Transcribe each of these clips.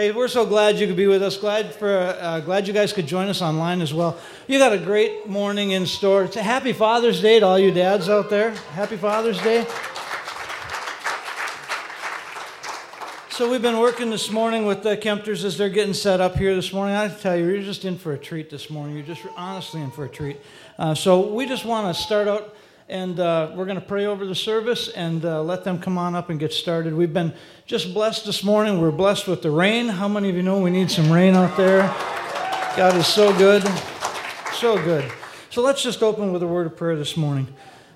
Hey, we're so glad you could be with us. Glad for uh, glad you guys could join us online as well. You got a great morning in store. It's a happy Father's Day to all you dads out there. Happy Father's Day. So we've been working this morning with the Kempters as they're getting set up here this morning. I tell you, you're just in for a treat this morning. You're just honestly in for a treat. Uh, so we just want to start out and uh, we're going to pray over the service and uh, let them come on up and get started. We've been just blessed this morning. We're blessed with the rain. How many of you know we need some rain out there? God is so good, so good. So let's just open with a word of prayer this morning.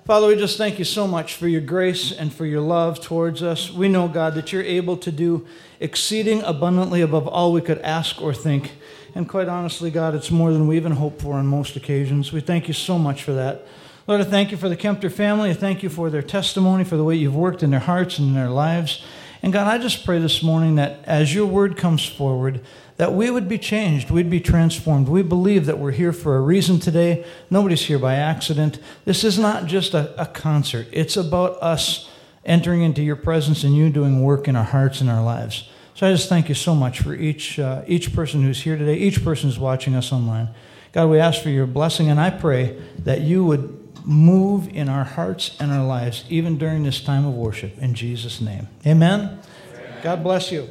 Father, we just thank you so much for your grace and for your love towards us. We know, God, that you're able to do exceeding abundantly above all we could ask or think. And quite honestly, God, it's more than we even hope for on most occasions. We thank you so much for that. Lord, I thank you for the Kempter family. I thank you for their testimony, for the way you've worked in their hearts and in their lives. And God, I just pray this morning that as your word comes forward, that we would be changed, we'd be transformed. We believe that we're here for a reason today. Nobody's here by accident. This is not just a, a concert, it's about us entering into your presence and you doing work in our hearts and our lives. So I just thank you so much for each, uh, each person who's here today, each person who's watching us online. God, we ask for your blessing, and I pray that you would move in our hearts and our lives, even during this time of worship. In Jesus' name. Amen. Amen. God bless you.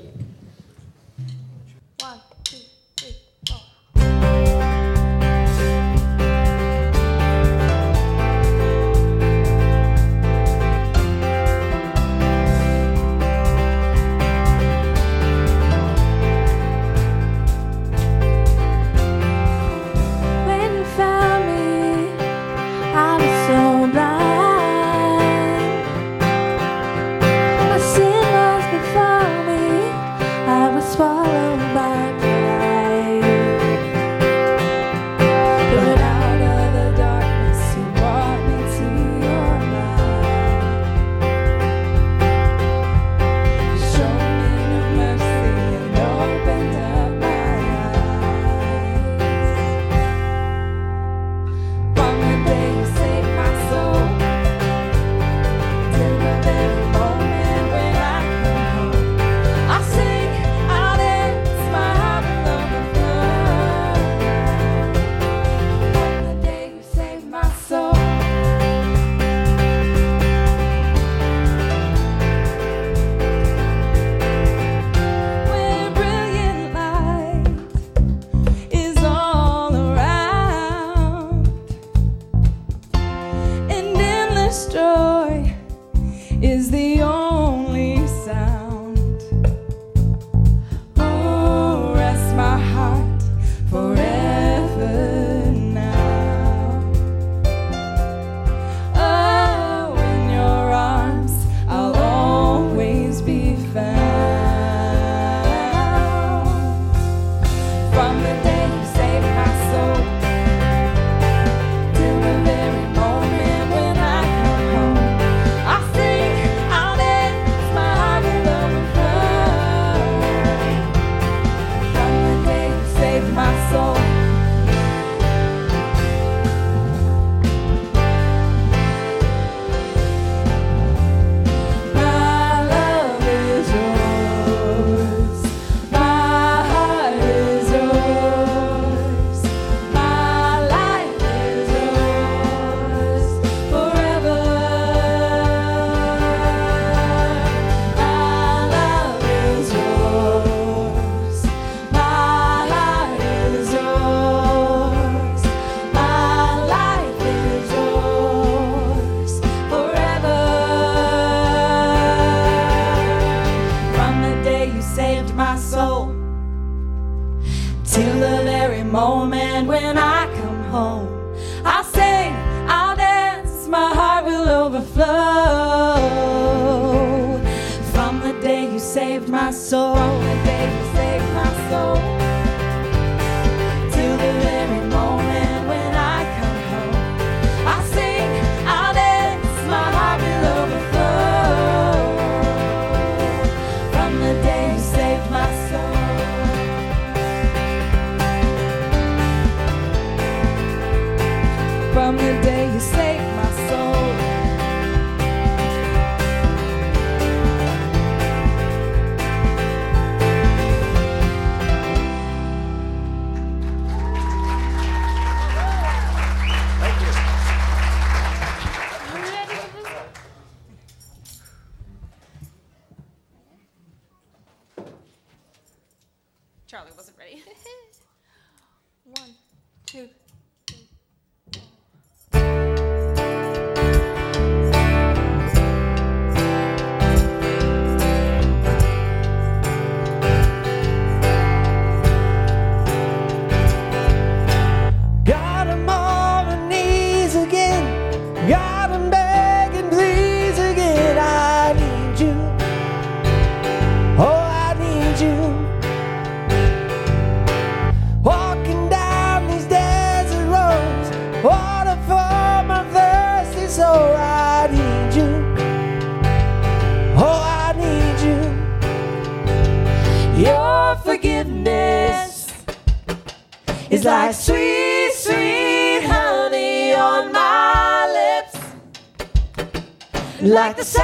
my soul. When they save my soul. like the sun.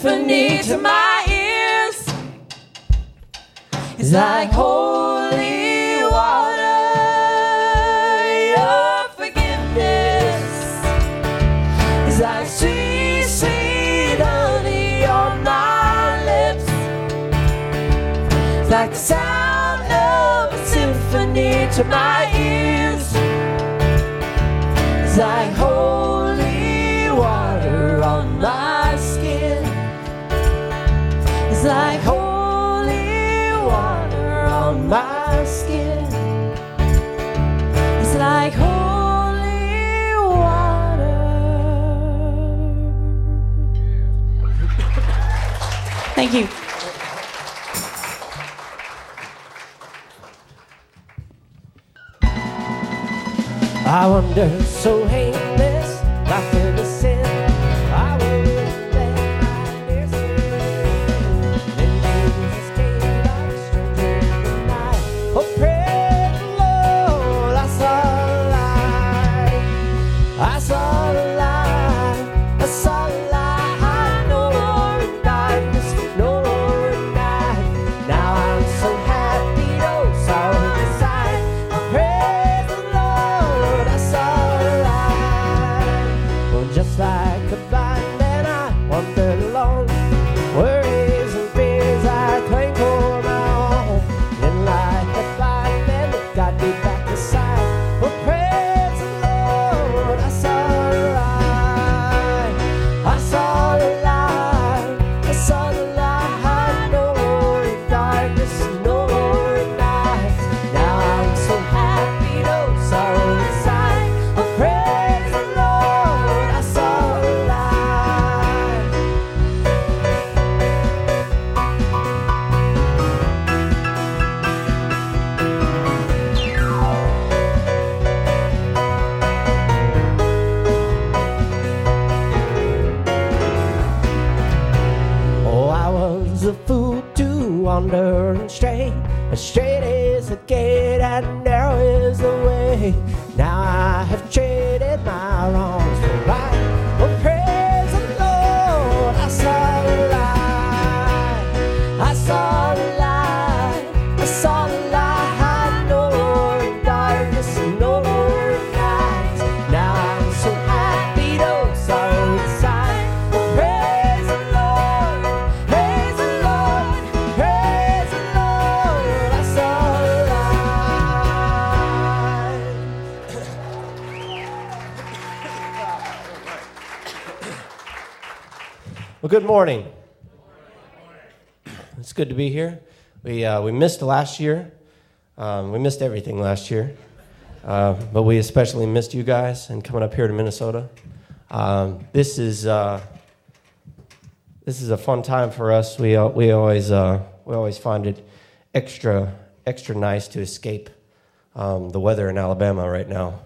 symphony to my ears is like holy water. Your forgiveness is like sweet, sweet honey on my lips. It's like the sound of a symphony to my ears. It's like holy. It's like holy water on my skin. It's like holy water. Thank you. I wonder, so hey. Well, good morning. It's good to be here. We, uh, we missed last year. Um, we missed everything last year. Uh, but we especially missed you guys and coming up here to Minnesota. Um, this, is, uh, this is a fun time for us. We, we, always, uh, we always find it extra, extra nice to escape um, the weather in Alabama right now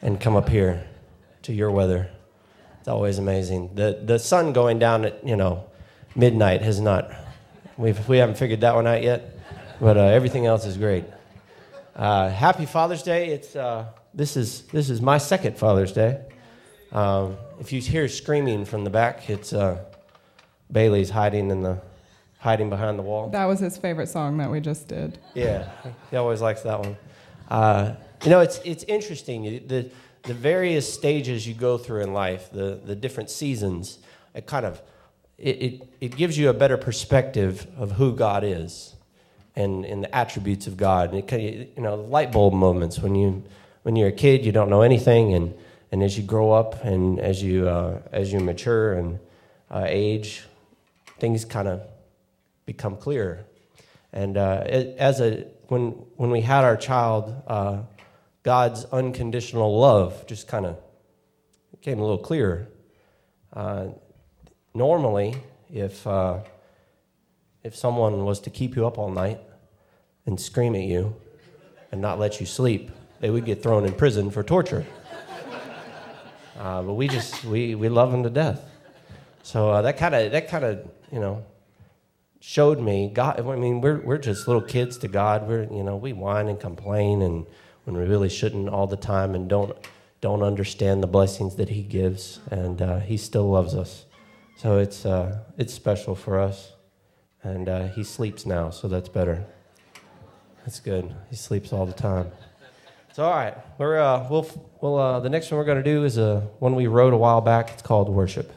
and come up here to your weather. It's always amazing. The the sun going down at you know midnight has not. We've we haven't figured that one out yet, but uh, everything else is great. Uh, happy Father's Day! It's uh, this is this is my second Father's Day. Um, if you hear screaming from the back, it's uh, Bailey's hiding in the hiding behind the wall. That was his favorite song that we just did. Yeah, he always likes that one. Uh, you know, it's it's interesting the the various stages you go through in life, the the different seasons. It kind of it it, it gives you a better perspective of who God is, and and the attributes of God. And it you know, light bulb moments when you when you're a kid, you don't know anything, and and as you grow up and as you uh, as you mature and uh, age, things kind of become clearer. And uh, it, as a when when we had our child, uh, God's unconditional love just kind of became a little clearer. Uh, normally, if uh, if someone was to keep you up all night and scream at you and not let you sleep, they would get thrown in prison for torture. Uh, but we just we, we love them to death. So uh, that kind of that kind of you know showed me God. I mean, we're we're just little kids to God. We're you know we whine and complain and when we really shouldn't all the time and don't don't understand the blessings that He gives, and uh, He still loves us. So it's uh, it's special for us, and uh, He sleeps now, so that's better. That's good. He sleeps all the time. So all right, we're uh, we'll we'll uh, the next one we're going to do is a one we wrote a while back. It's called worship.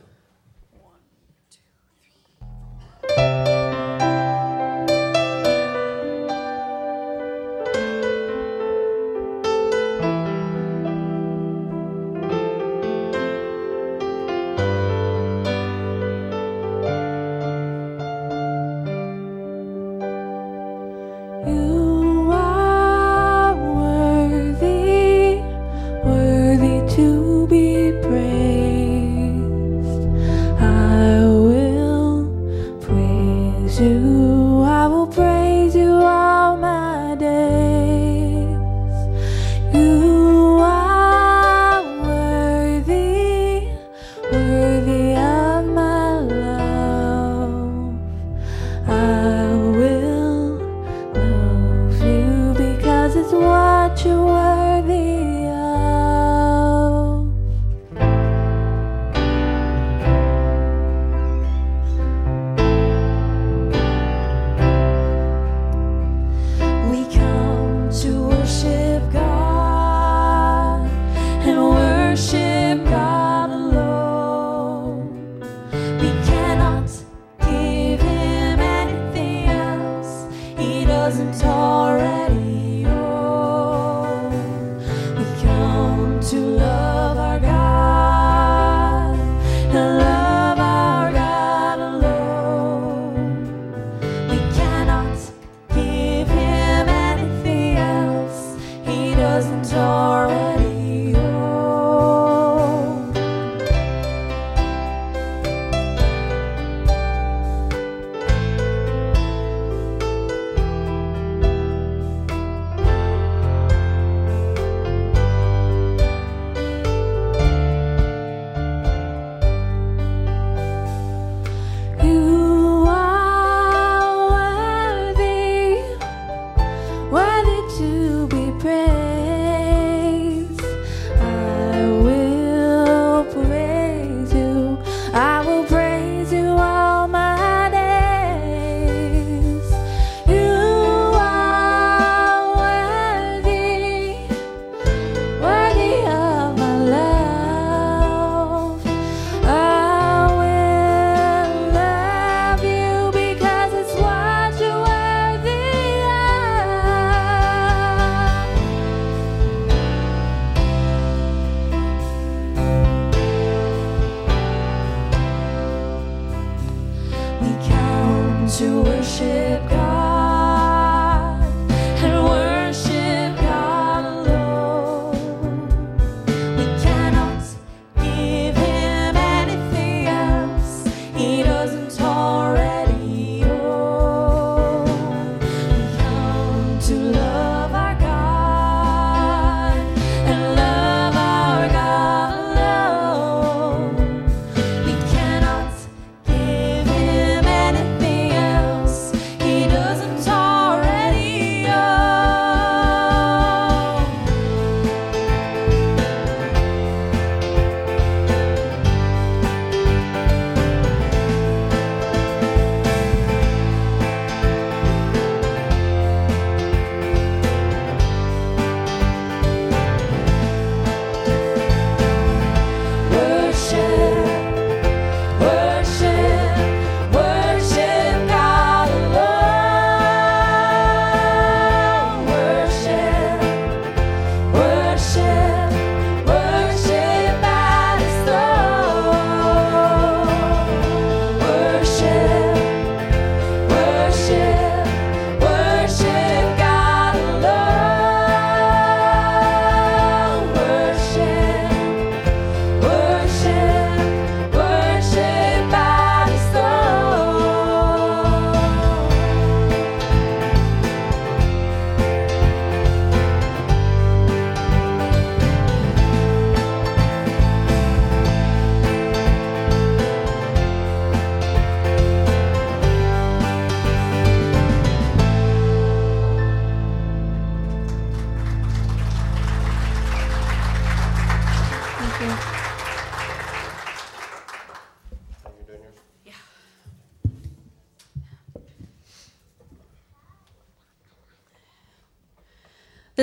Worship,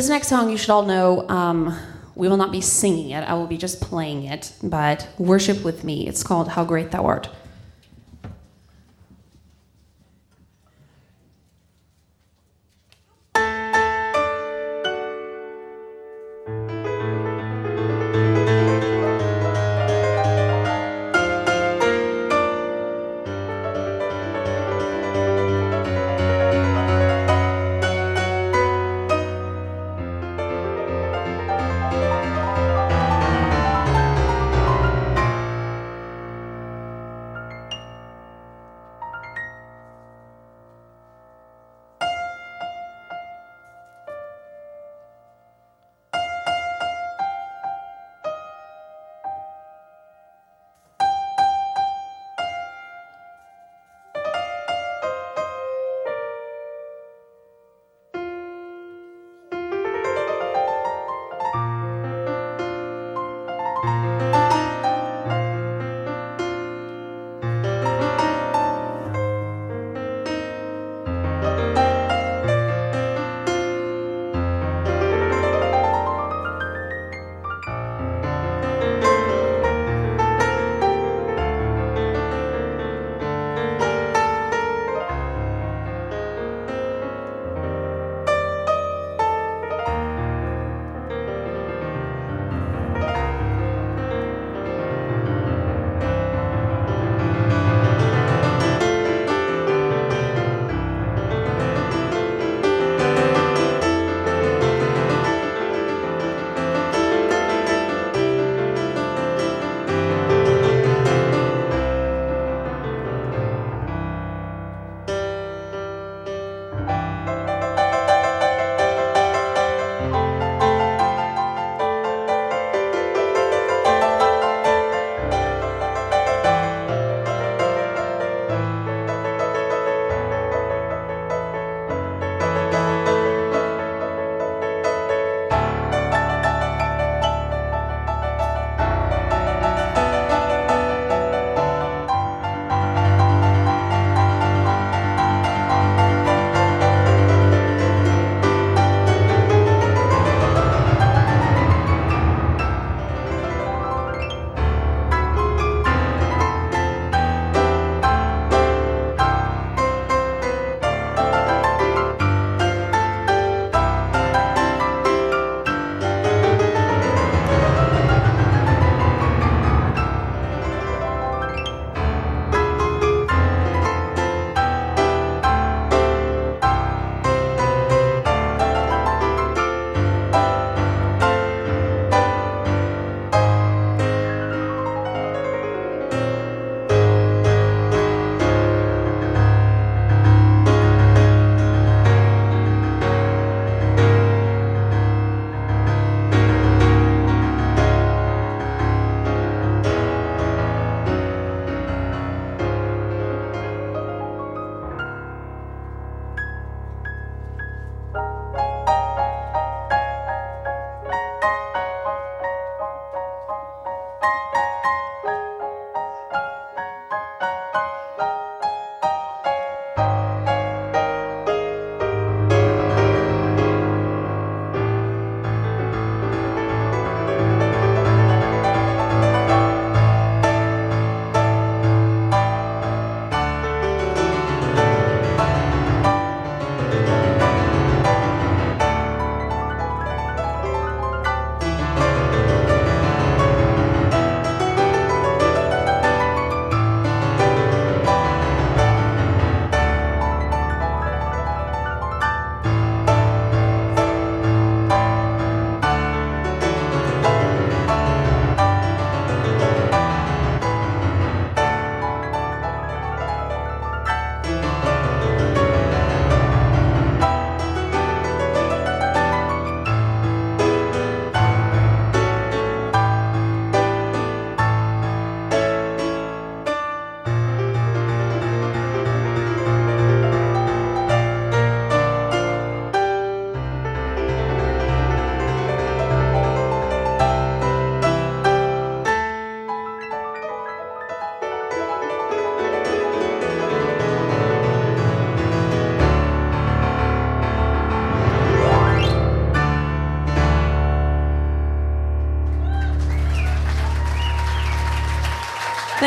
This next song, you should all know, um, we will not be singing it. I will be just playing it, but worship with me. It's called How Great Thou Art.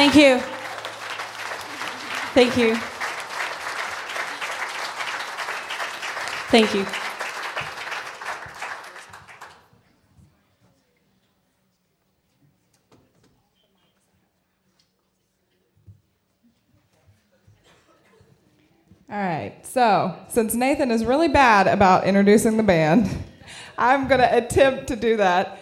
Thank you. Thank you. Thank you. All right. So, since Nathan is really bad about introducing the band, I'm going to attempt to do that.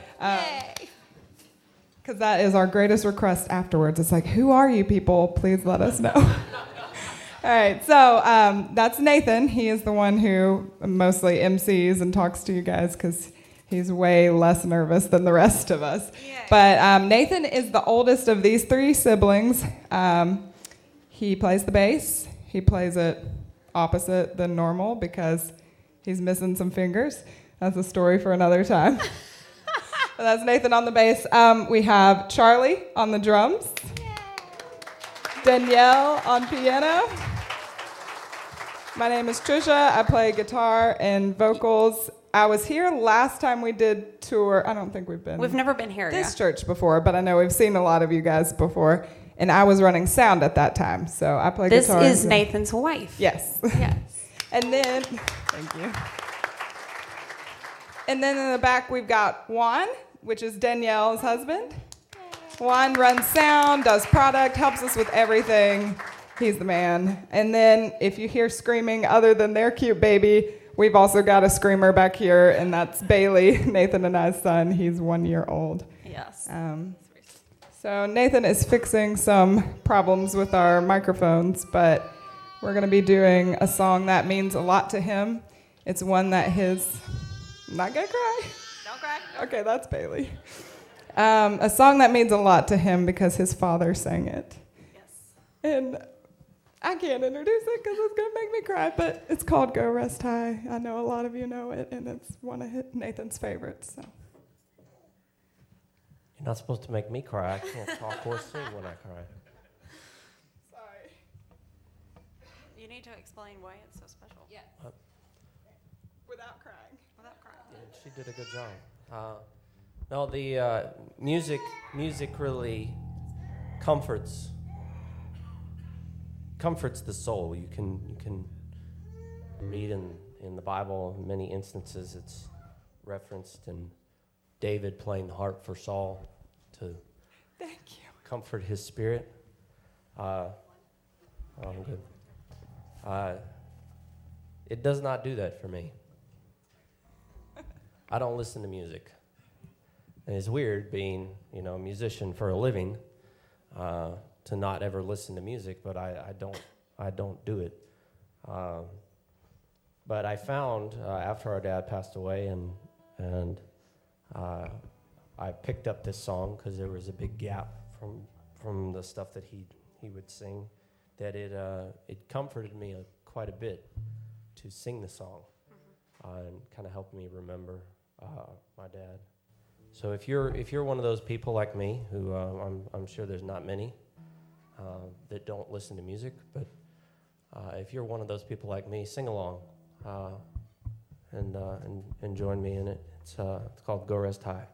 That is our greatest request afterwards. It's like, who are you people? Please let us know. All right. So, um, that's Nathan. He is the one who mostly MCs and talks to you guys because he's way less nervous than the rest of us. But um, Nathan is the oldest of these three siblings. Um, he plays the bass. He plays it opposite than normal because he's missing some fingers. That's a story for another time. but that's Nathan on the bass. Um, we have Charlie on the drums, Danielle on piano. My name is Trisha. I play guitar and vocals. I was here last time we did tour. I don't think we've been We've never been here. this yeah. church before, but I know we've seen a lot of you guys before. And I was running sound at that time, so I play This guitar. is and- Nathan's wife. Yes. Yes. And then, thank you. And then in the back, we've got Juan, which is Danielle's husband. Juan runs sound, does product, helps us with everything. He's the man. And then if you hear screaming other than their cute baby, we've also got a screamer back here, and that's Bailey, Nathan and I's son. He's one year old. Yes. Um, so Nathan is fixing some problems with our microphones, but we're going to be doing a song that means a lot to him. It's one that his. I'm not gonna cry. Don't cry. Okay, that's Bailey. Um, a song that means a lot to him because his father sang it, Yes. and I can't introduce it because it's gonna make me cry. But it's called "Go Rest High." I know a lot of you know it, and it's one of his- Nathan's favorites. So. You're not supposed to make me cry. I can't talk or sing when I cry. Sorry. You need to explain why it's so special. Yeah. Without crying. Without crying. Yeah, she did a good job. Uh, no, the uh, music music really comforts comforts the soul. You can you can read in in the Bible in many instances it's referenced in David playing the harp for Saul to Thank you. comfort his spirit. Uh, oh, I'm good. Uh, it does not do that for me. I don't listen to music. And it's weird being, you know, a musician for a living uh, to not ever listen to music, but I, I don't, I don't do it. Um, but I found uh, after our dad passed away, and and uh, I picked up this song because there was a big gap from from the stuff that he he would sing. That it uh, it comforted me uh, quite a bit to sing the song, uh, and kind of helped me remember uh, my dad. So if you're if you're one of those people like me, who uh, I'm I'm sure there's not many uh, that don't listen to music, but uh, if you're one of those people like me, sing along uh, and, uh, and and join me in it. It's it's called Go Rest High.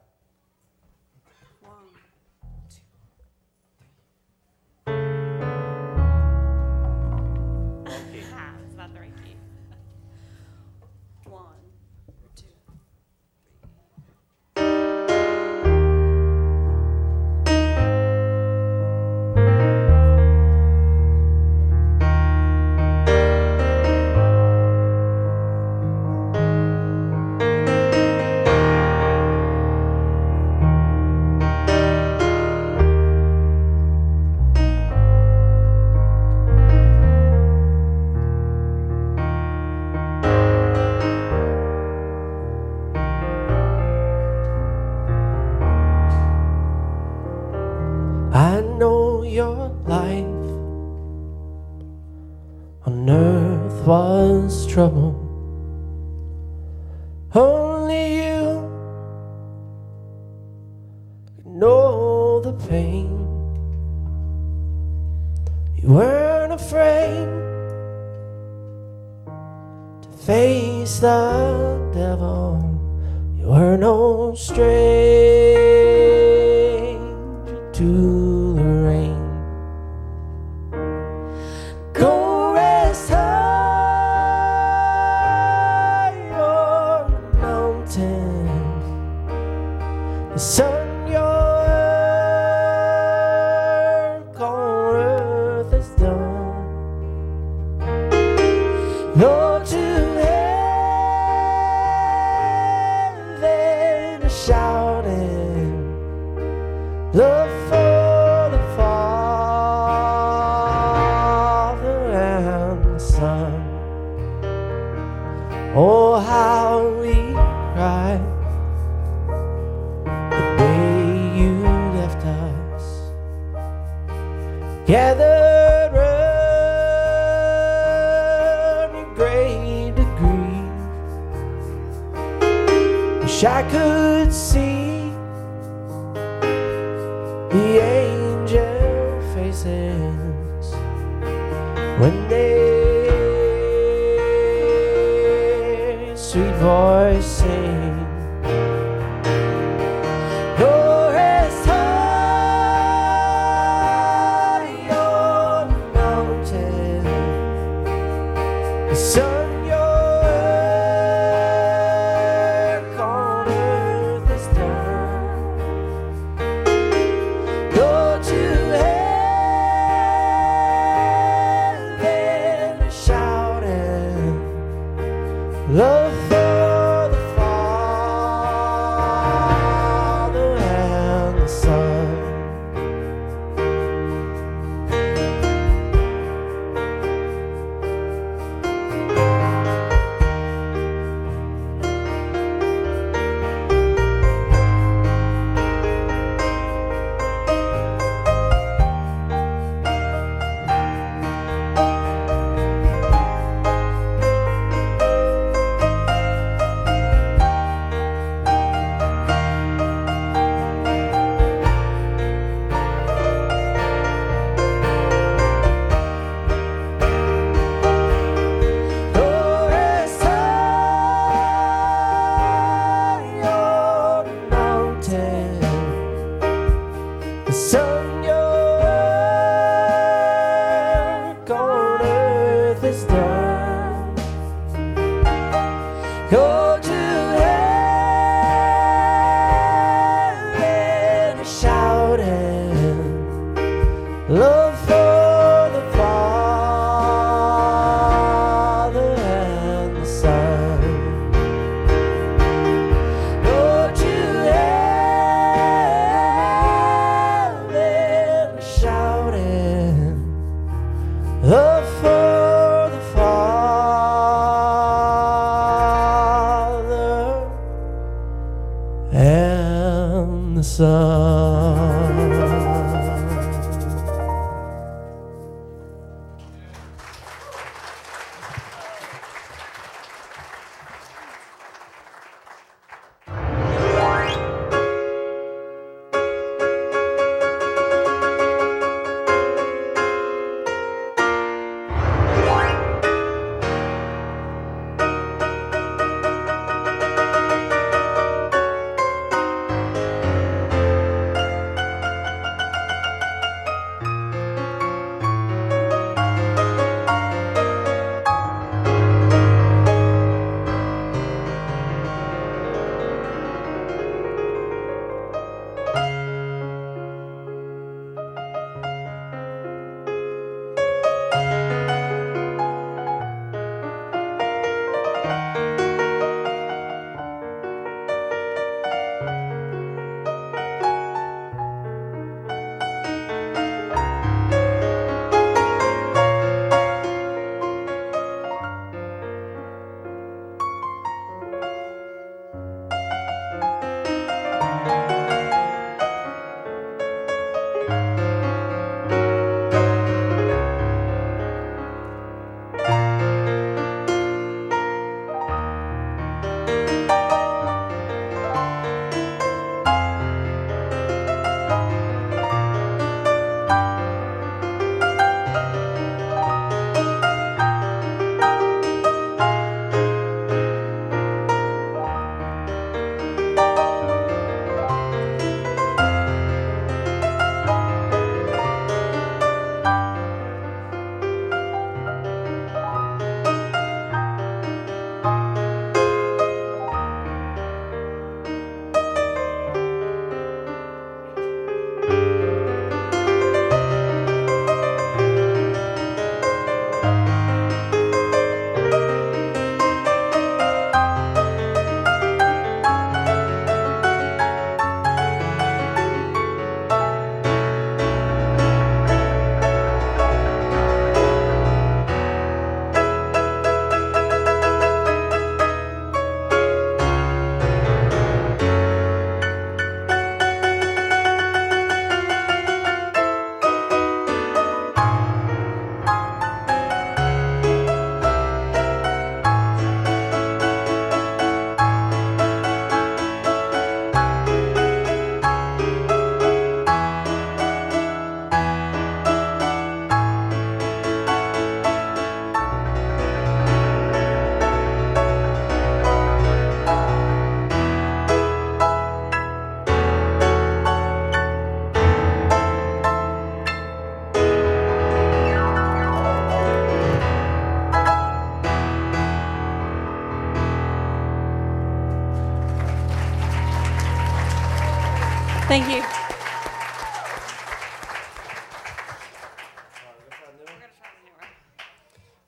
Thank you.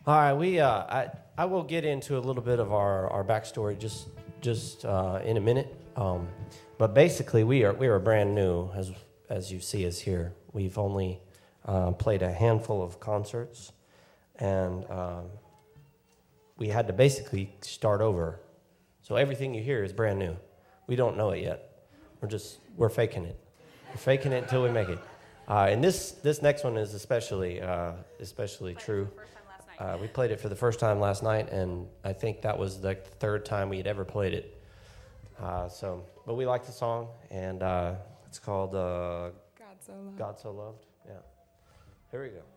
All right, we uh, I I will get into a little bit of our, our backstory just just uh, in a minute. Um, but basically, we are we are brand new as as you see us here. We've only uh, played a handful of concerts, and um, we had to basically start over. So everything you hear is brand new. We don't know it yet. We're just we're faking it. We're faking it until we make it. Uh, and this this next one is especially uh, especially true. Uh, we played it for the first time last night, and I think that was the third time we had ever played it. Uh, so, but we like the song, and uh, it's called uh, God so loved. "God So Loved." Yeah. Here we go.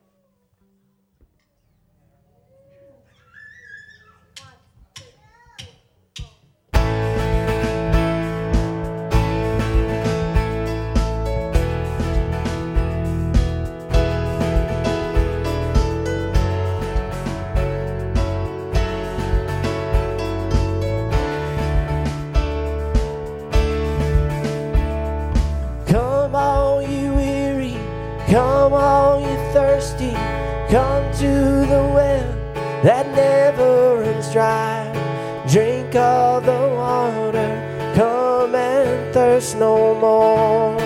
To the well that never runs dry. Drink of the water, come and thirst no more.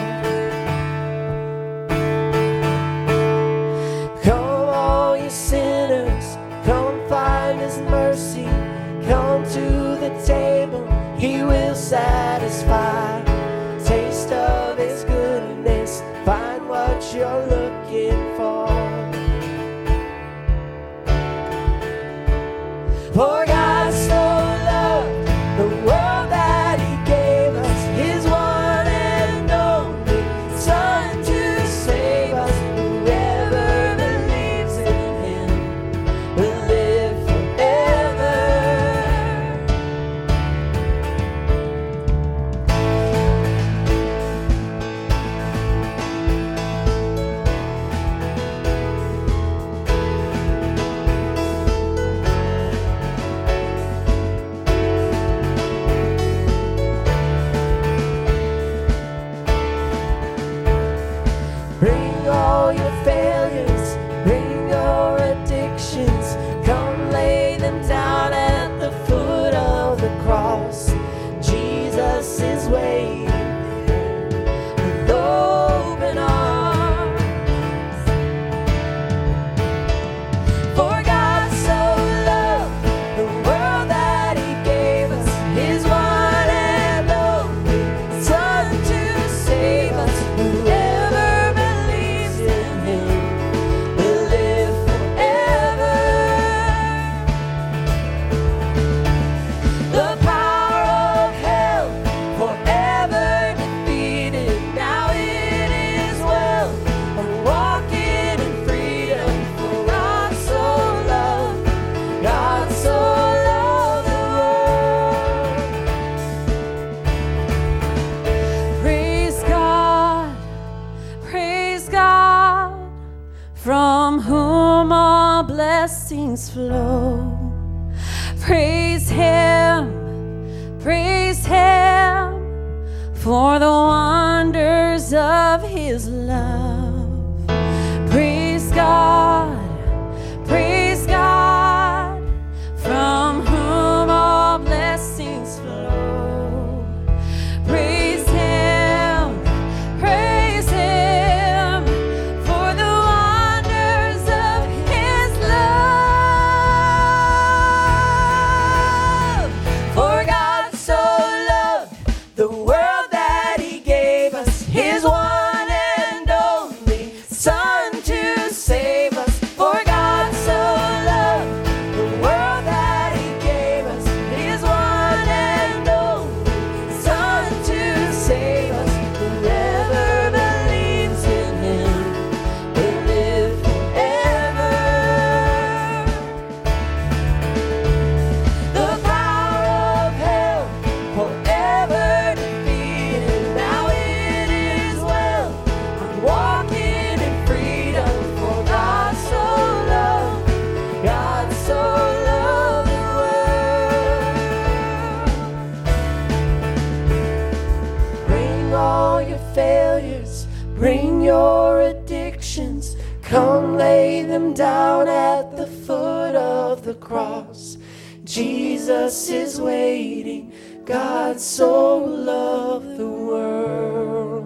Jesus is waiting. God so loved the world.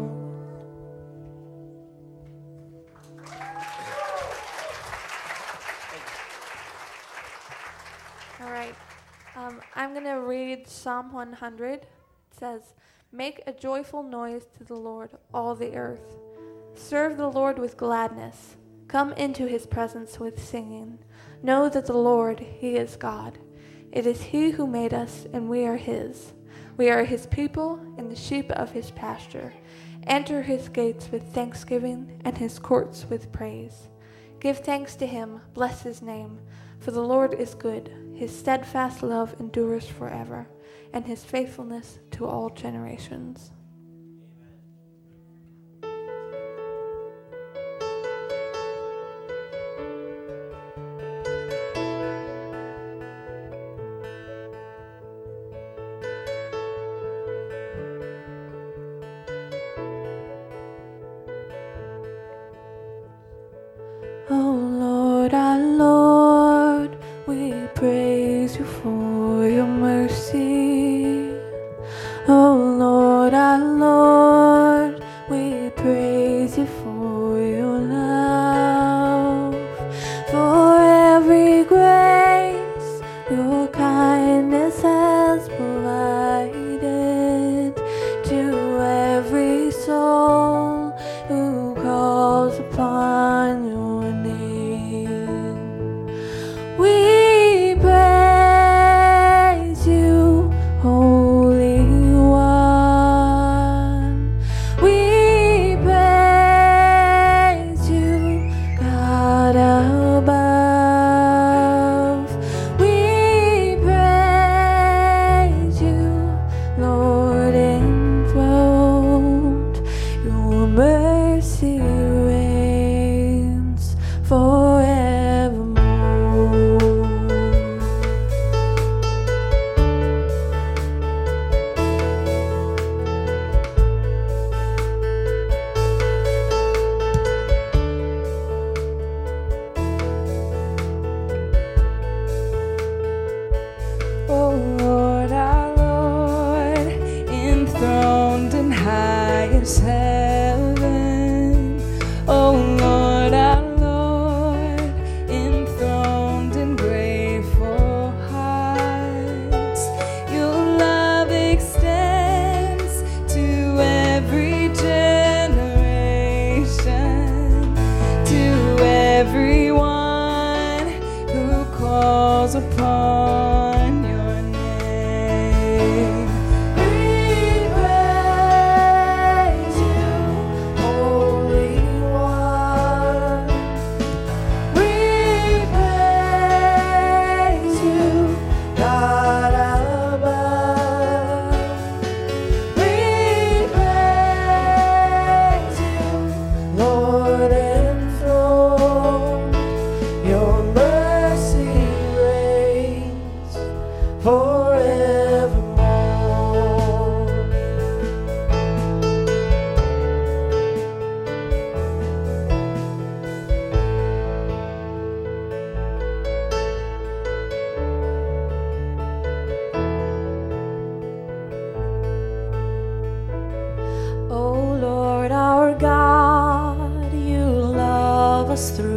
All right. Um, I'm going to read Psalm 100. It says, Make a joyful noise to the Lord, all the earth. Serve the Lord with gladness. Come into his presence with singing. Know that the Lord, he is God. It is he who made us, and we are his. We are his people and the sheep of his pasture. Enter his gates with thanksgiving and his courts with praise. Give thanks to him, bless his name. For the Lord is good, his steadfast love endures forever, and his faithfulness to all generations. Us through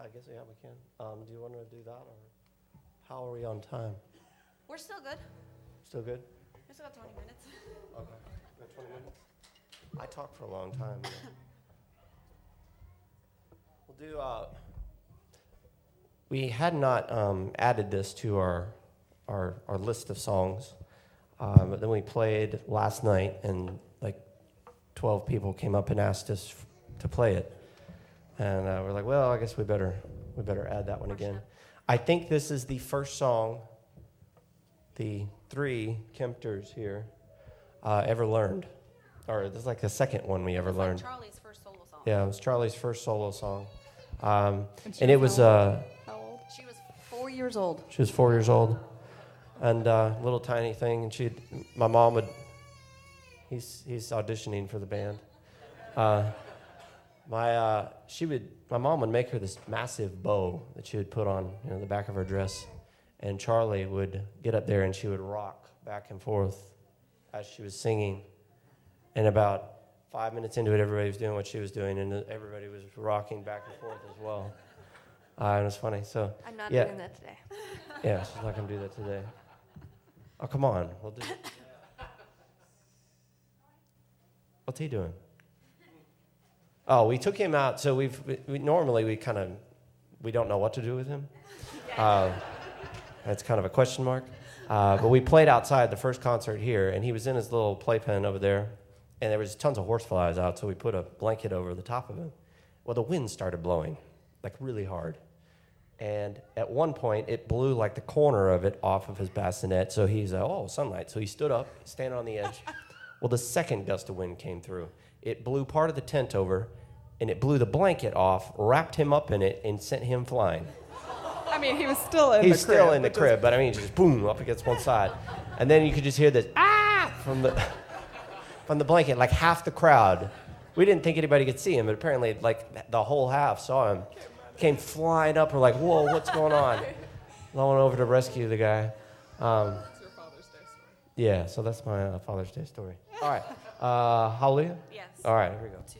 I guess, yeah, we can. Um, do you want to do that, or how are we on time? We're still good. Still good? We still got 20 minutes. Okay. Got 20 minutes? I talk for a long time. yeah. We'll do, uh, we had not um, added this to our, our, our list of songs, uh, but then we played last night, and like 12 people came up and asked us f- to play it. And uh, we're like, well, I guess we better, we better add that one again. I think this is the first song the three Kempters here uh, ever learned. Or this is like the second one we ever It's like learned. Charlie's first solo song. Yeah, it was Charlie's first solo song. Um, And she and it was was, how uh, How old? She was four years old. she was four years old. And uh, little tiny thing. And she'd, my mom would, he's, he's auditioning for the band. Uh, my, uh, she would, my mom would make her this massive bow that she would put on you know, the back of her dress. And Charlie would get up there and she would rock back and forth as she was singing. And about five minutes into it, everybody was doing what she was doing, and everybody was rocking back and forth as well. Uh, and it was funny. So, I'm not Yeah. doing that today. yeah, she's not going to do that today. Oh, come on. We'll do What's he doing? Oh, we took him out. So we've we, normally we kind of we don't know what to do with him. Uh, that's kind of a question mark. Uh, but we played outside the first concert here, and he was in his little playpen over there, and there was tons of horseflies out. So we put a blanket over the top of him. Well, the wind started blowing, like really hard. And at one point, it blew like the corner of it off of his bassinet. So he's, uh, oh, sunlight. So he stood up, standing on the edge. well, the second gust of wind came through. It blew part of the tent over, and it blew the blanket off, wrapped him up in it, and sent him flying. I mean, he was still in He's the crib. still in the is- crib, but I mean, just boom up against one side, and then you could just hear this ah from the from the blanket. Like half the crowd, we didn't think anybody could see him, but apparently, like the whole half saw him. Came flying up. We're like, whoa, what's going on? Went over to rescue the guy. Um, yeah, so that's my uh, Father's Day story. All right, uh, hallelujah. Yes. All right, here we go. Two,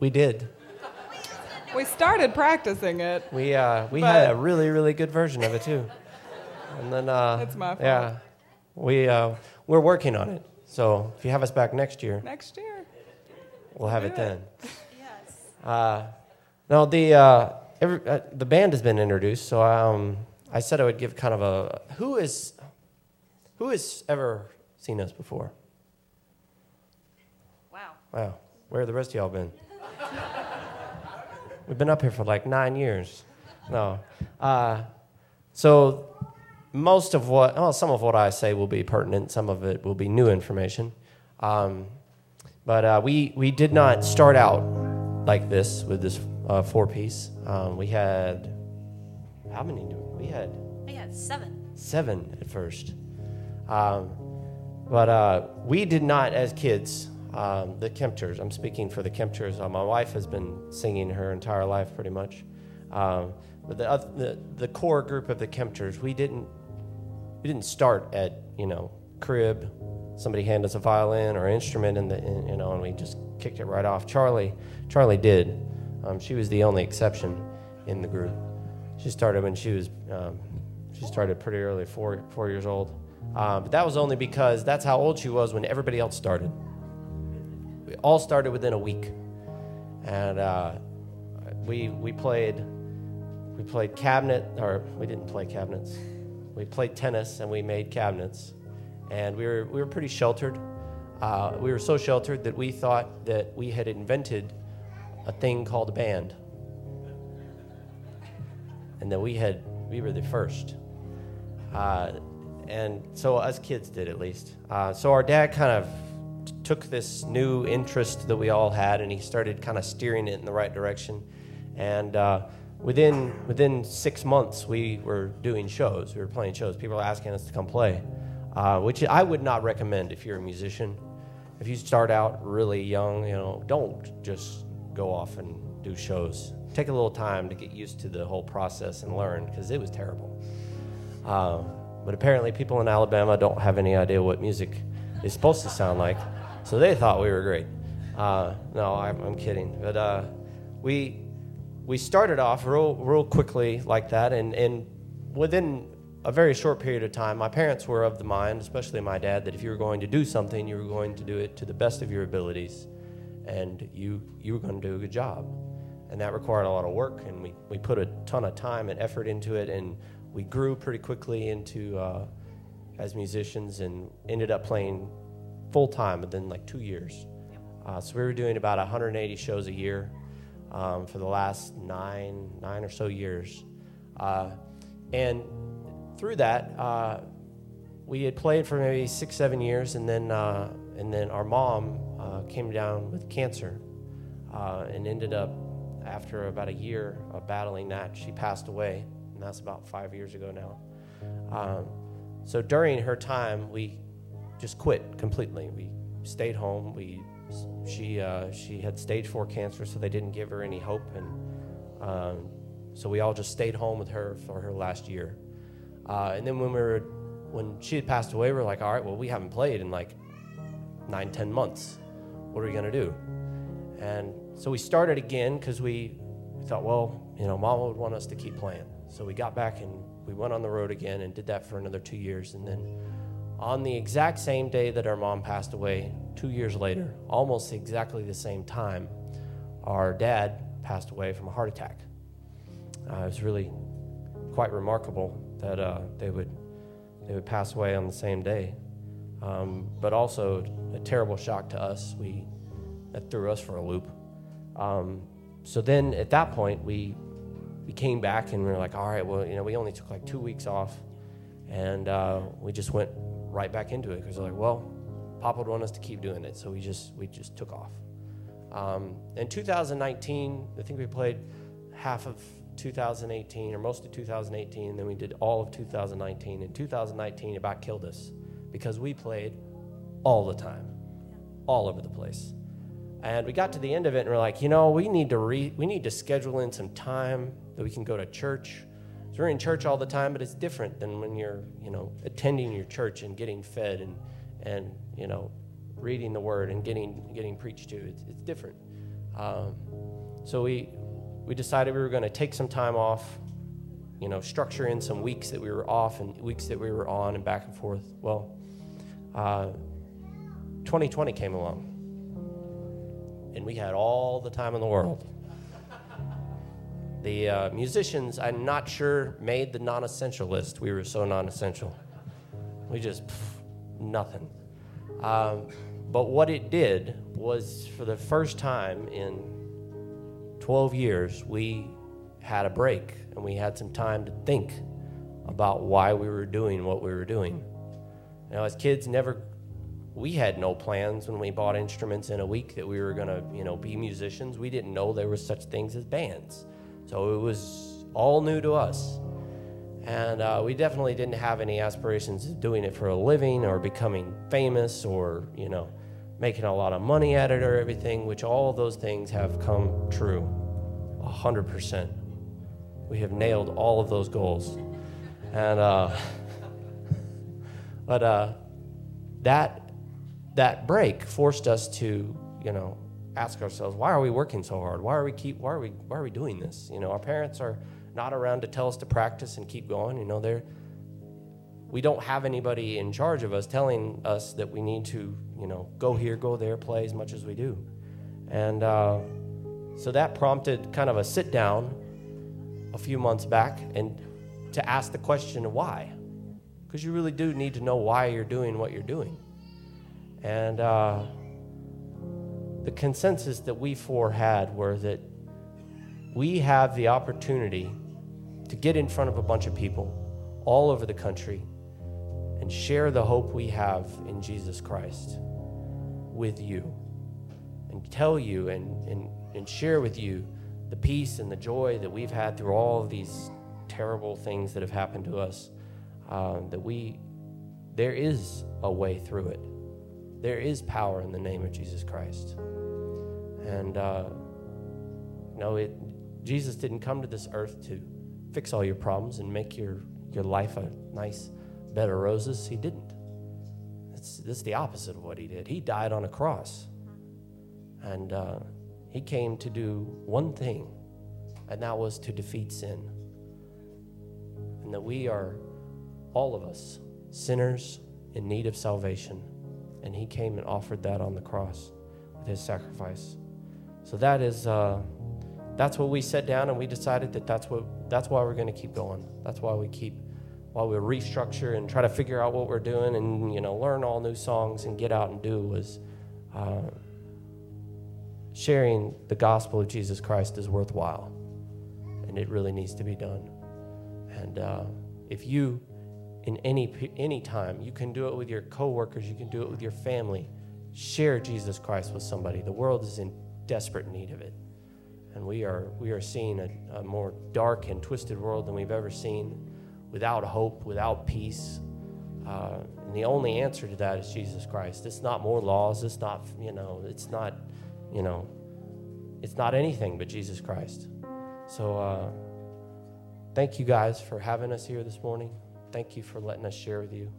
We did. We started practicing it. We uh, we had a really really good version of it too. And then uh, That's my fault. Yeah, we uh, we're working on it. So if you have us back next year, Next year. we'll have it do then. it. Uh, no, the uh, every, uh, the band has been introduced. So um, I said I would give kind of a who is who has ever seen us before? Wow. Wow, where have the rest of y'all been? We've been up here for like nine years. No. Uh, so most of what, well, some of what I say will be pertinent, some of it will be new information. Um, but uh, we, we did not start out like this with this uh, four piece. Um, we had, how many? do We We had I got seven. seven at first. Um, but uh, we did not, as kids, um, the Kempters, I'm speaking for the Kempters. Uh, my wife has been singing her entire life pretty much. Um, but the, oth- the, the core group of the Kempters, we didn't, we didn't start at, you know, crib, somebody hand us a violin or instrument in the, in, you know, and we just kicked it right off. Charlie, Charlie did. Um, she was the only exception in the group. She started when she was, um, she started pretty early, four, four years old. Um, but that was only because that's how old she was when everybody else started. All started within a week, and uh, we we played we played cabinet, or we didn't play cabinets. We played tennis and we made cabinets, and we were we were pretty sheltered. Uh, we were so sheltered that we thought that we had invented a thing called a band, and that we had we were the first. Uh, and so us kids did at least. Uh, so our dad kind of took this new interest that we all had, and he started kind of steering it in the right direction. And uh, within within six months, we were doing shows. We were playing shows. People were asking us to come play, uh, which I would not recommend if you're a musician. If you start out really young, you know, don't just go off and do shows. Take a little time to get used to the whole process and learn, because it was terrible. Uh, but apparently, people in Alabama don't have any idea what music is supposed to sound like, so they thought we were great. Uh, no, I'm, I'm kidding. But uh, we we started off real real quickly like that, and and within a very short period of time, my parents were of the mind, especially my dad, that if you were going to do something, you were going to do it to the best of your abilities, and you you were going to do a good job, and that required a lot of work, and we we put a ton of time and effort into it, and we grew pretty quickly into uh, as musicians, and ended up playing full time within like two years. Uh, so we were doing about 180 shows a year um, for the last nine nine or so years, uh, and through that, uh, we had played for maybe six seven years, and then uh, and then our mom uh, came down with cancer, uh, and ended up after about a year of battling that, she passed away, and that's about five years ago now. Um, so during her time, we just quit completely. We stayed home. We she uh, she had stage four cancer, so they didn't give her any hope, and um, so we all just stayed home with her for her last year. Uh, and then when we were, when she had passed away, we were like, all right, well, we haven't played in like nine, ten months. What are we gonna do? And so we started again because we, we thought, well, you know, Mama would want us to keep playing. So we got back and we went on the road again and did that for another two years. And then on the exact same day that our mom passed away, two years later, almost exactly the same time, our dad passed away from a heart attack. Uh, it was really quite remarkable that uh, they would they would pass away on the same day, um, but also a terrible shock to us. We that threw us for a loop. Um, so then at that point we we came back and we were like, all right, well, you know, we only took like two weeks off, and uh, we just went right back into it because they're like, well, Papa would want us to keep doing it, so we just we just took off. Um, in 2019, I think we played half of 2018 or most of 2018, and then we did all of 2019. In 2019, it about killed us because we played all the time, all over the place. And we got to the end of it, and we're like, you know, we need to re- we need to schedule in some time that we can go to church. So we're in church all the time, but it's different than when you're, you know, attending your church and getting fed and and you know, reading the word and getting getting preached to. It's, it's different. Um, so we we decided we were going to take some time off. You know, structure in some weeks that we were off and weeks that we were on and back and forth. Well, uh, 2020 came along, and we had all the time in the world. The uh, musicians, I'm not sure, made the non essential list. We were so non essential. We just, pff, nothing. Um, but what it did was, for the first time in 12 years, we had a break and we had some time to think about why we were doing what we were doing. Now, as kids, never we had no plans when we bought instruments in a week that we were going to, you know, be musicians. We didn't know there were such things as bands. So it was all new to us. And uh, we definitely didn't have any aspirations of doing it for a living or becoming famous or, you know, making a lot of money at it or everything, which all those things have come true. 100%. We have nailed all of those goals. And, uh, but uh, that, that break forced us to, you know, ask ourselves, why are we working so hard? Why are we keep, why are we, why are we doing this? You know, our parents are not around to tell us to practice and keep going. You know, they're, we don't have anybody in charge of us telling us that we need to, you know, go here, go there, play as much as we do. And uh, so that prompted kind of a sit down a few months back and to ask the question of why. Because you really do need to know why you're doing what you're doing. And uh, the consensus that we four had were that we have the opportunity to get in front of a bunch of people all over the country and share the hope we have in Jesus Christ with you and tell you and, and, and share with you the peace and the joy that we've had through all of these terrible things that have happened to us uh, that we there is a way through it there is power in the name of jesus christ. And uh, know it jesus didn't come to this earth to fix all your problems and make your, your life a nice bed of roses. He didn't. It's, it's the opposite of what he did. He died on a cross. And uh, he came to do one thing, and that was to defeat sin. And that we are, all of us, sinners in need of salvation. And he came and offered that on the cross with his sacrifice. So that is, uh, that's what we sat down and we decided that that's what, that's why we're going to keep going. That's why we keep, while we restructure and try to figure out what we're doing and you know learn all new songs and get out and do was. Uh, sharing the gospel of Jesus Christ is worthwhile, and it really needs to be done. And uh, if you, in any any time, you can do it with your coworkers, you can do it with your family. Share Jesus Christ with somebody. The world is in desperate need of it, and we are we are seeing a, a more dark and twisted world than we've ever seen, without hope, without peace. Uh, and the only answer to that is Jesus Christ. It's not more laws. It's not you know. It's not you know, it's not anything but Jesus Christ. So uh, thank you guys for having us here this morning. Thank you for letting us share with you.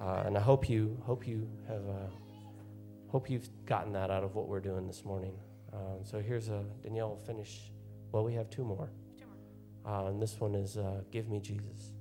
Uh, and I hope you hope you have uh, hope you've gotten that out of what we're doing this morning. Um, so here's a Danielle will finish. Well, we have two more. Two more. Uh, and this one is uh, "Give Me Jesus."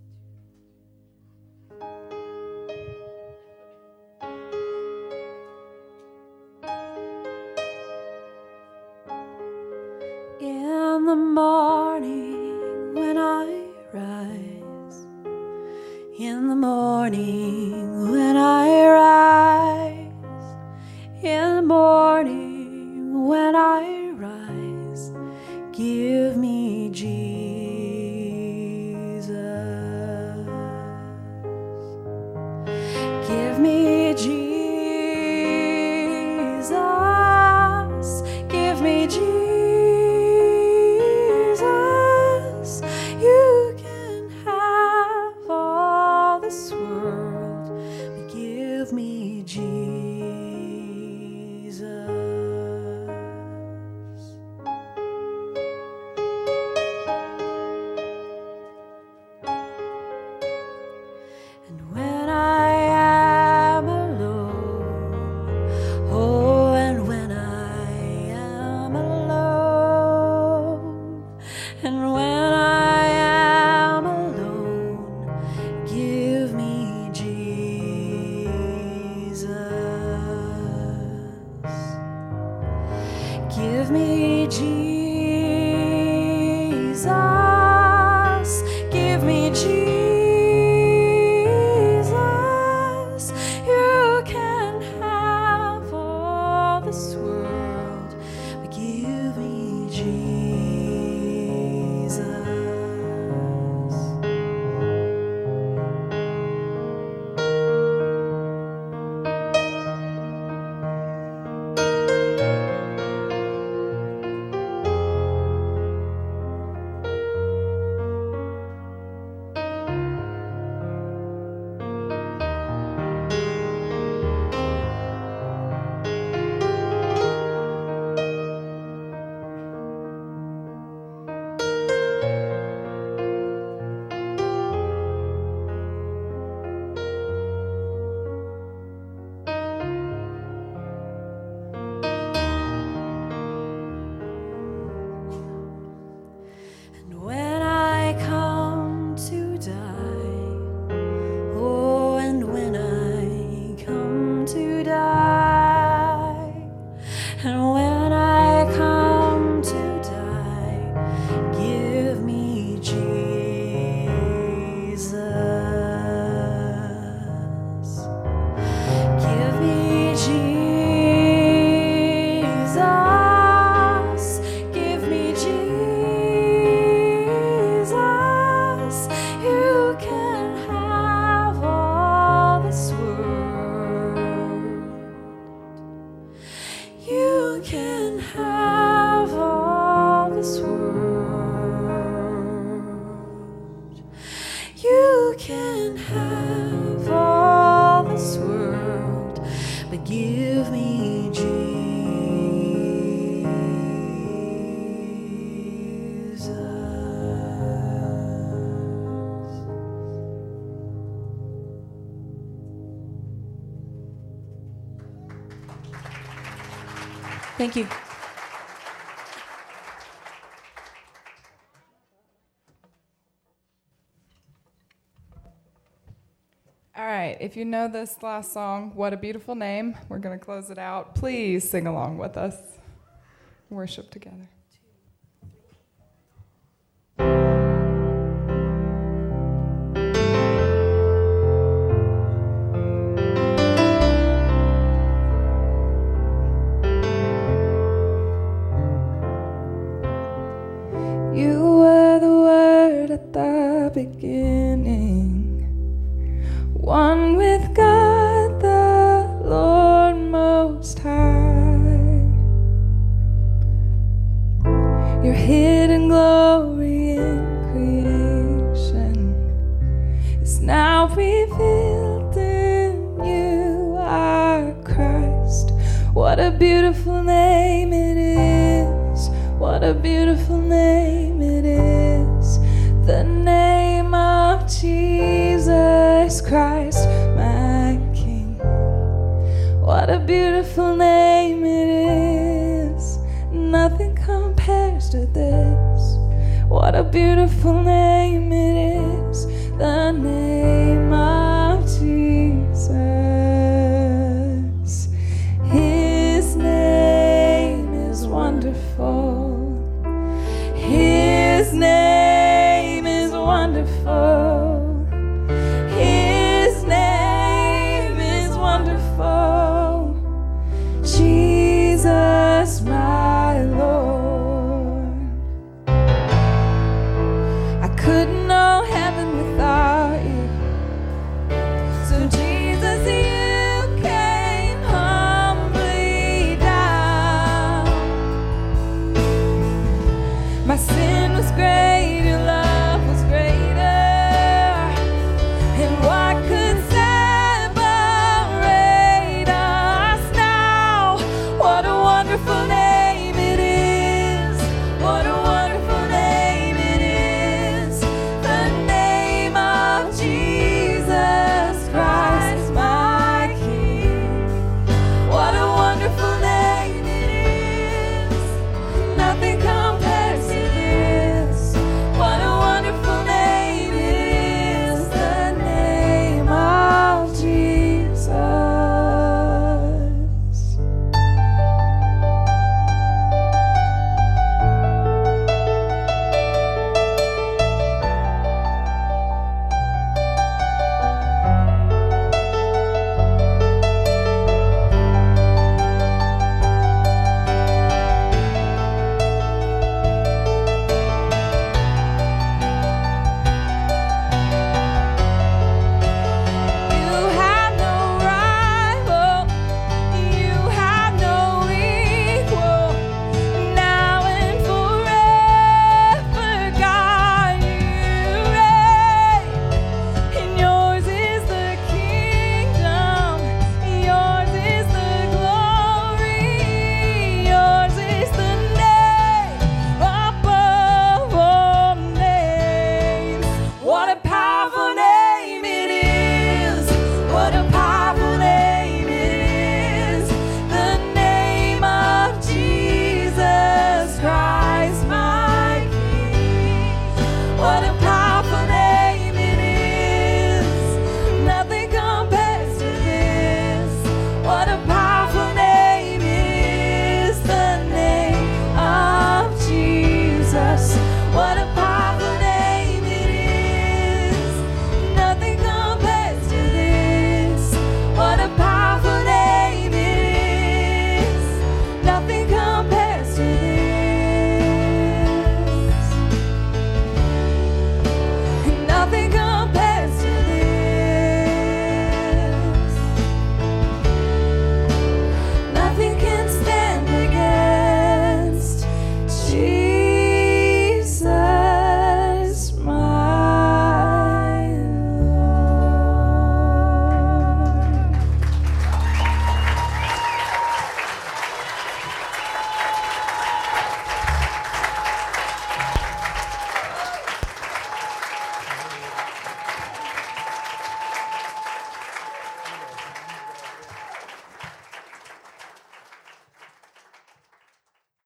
Thank you. All right, if you know this last song, What a Beautiful Name, we're going to close it out. Please sing along with us. Worship together. The beginning one with God the Lord Most High. Your hidden glory in creation is now revealed in you, our Christ. What a beautiful name it is! What a beautiful name What a beautiful name it is. Nothing compares to this. What a beautiful name.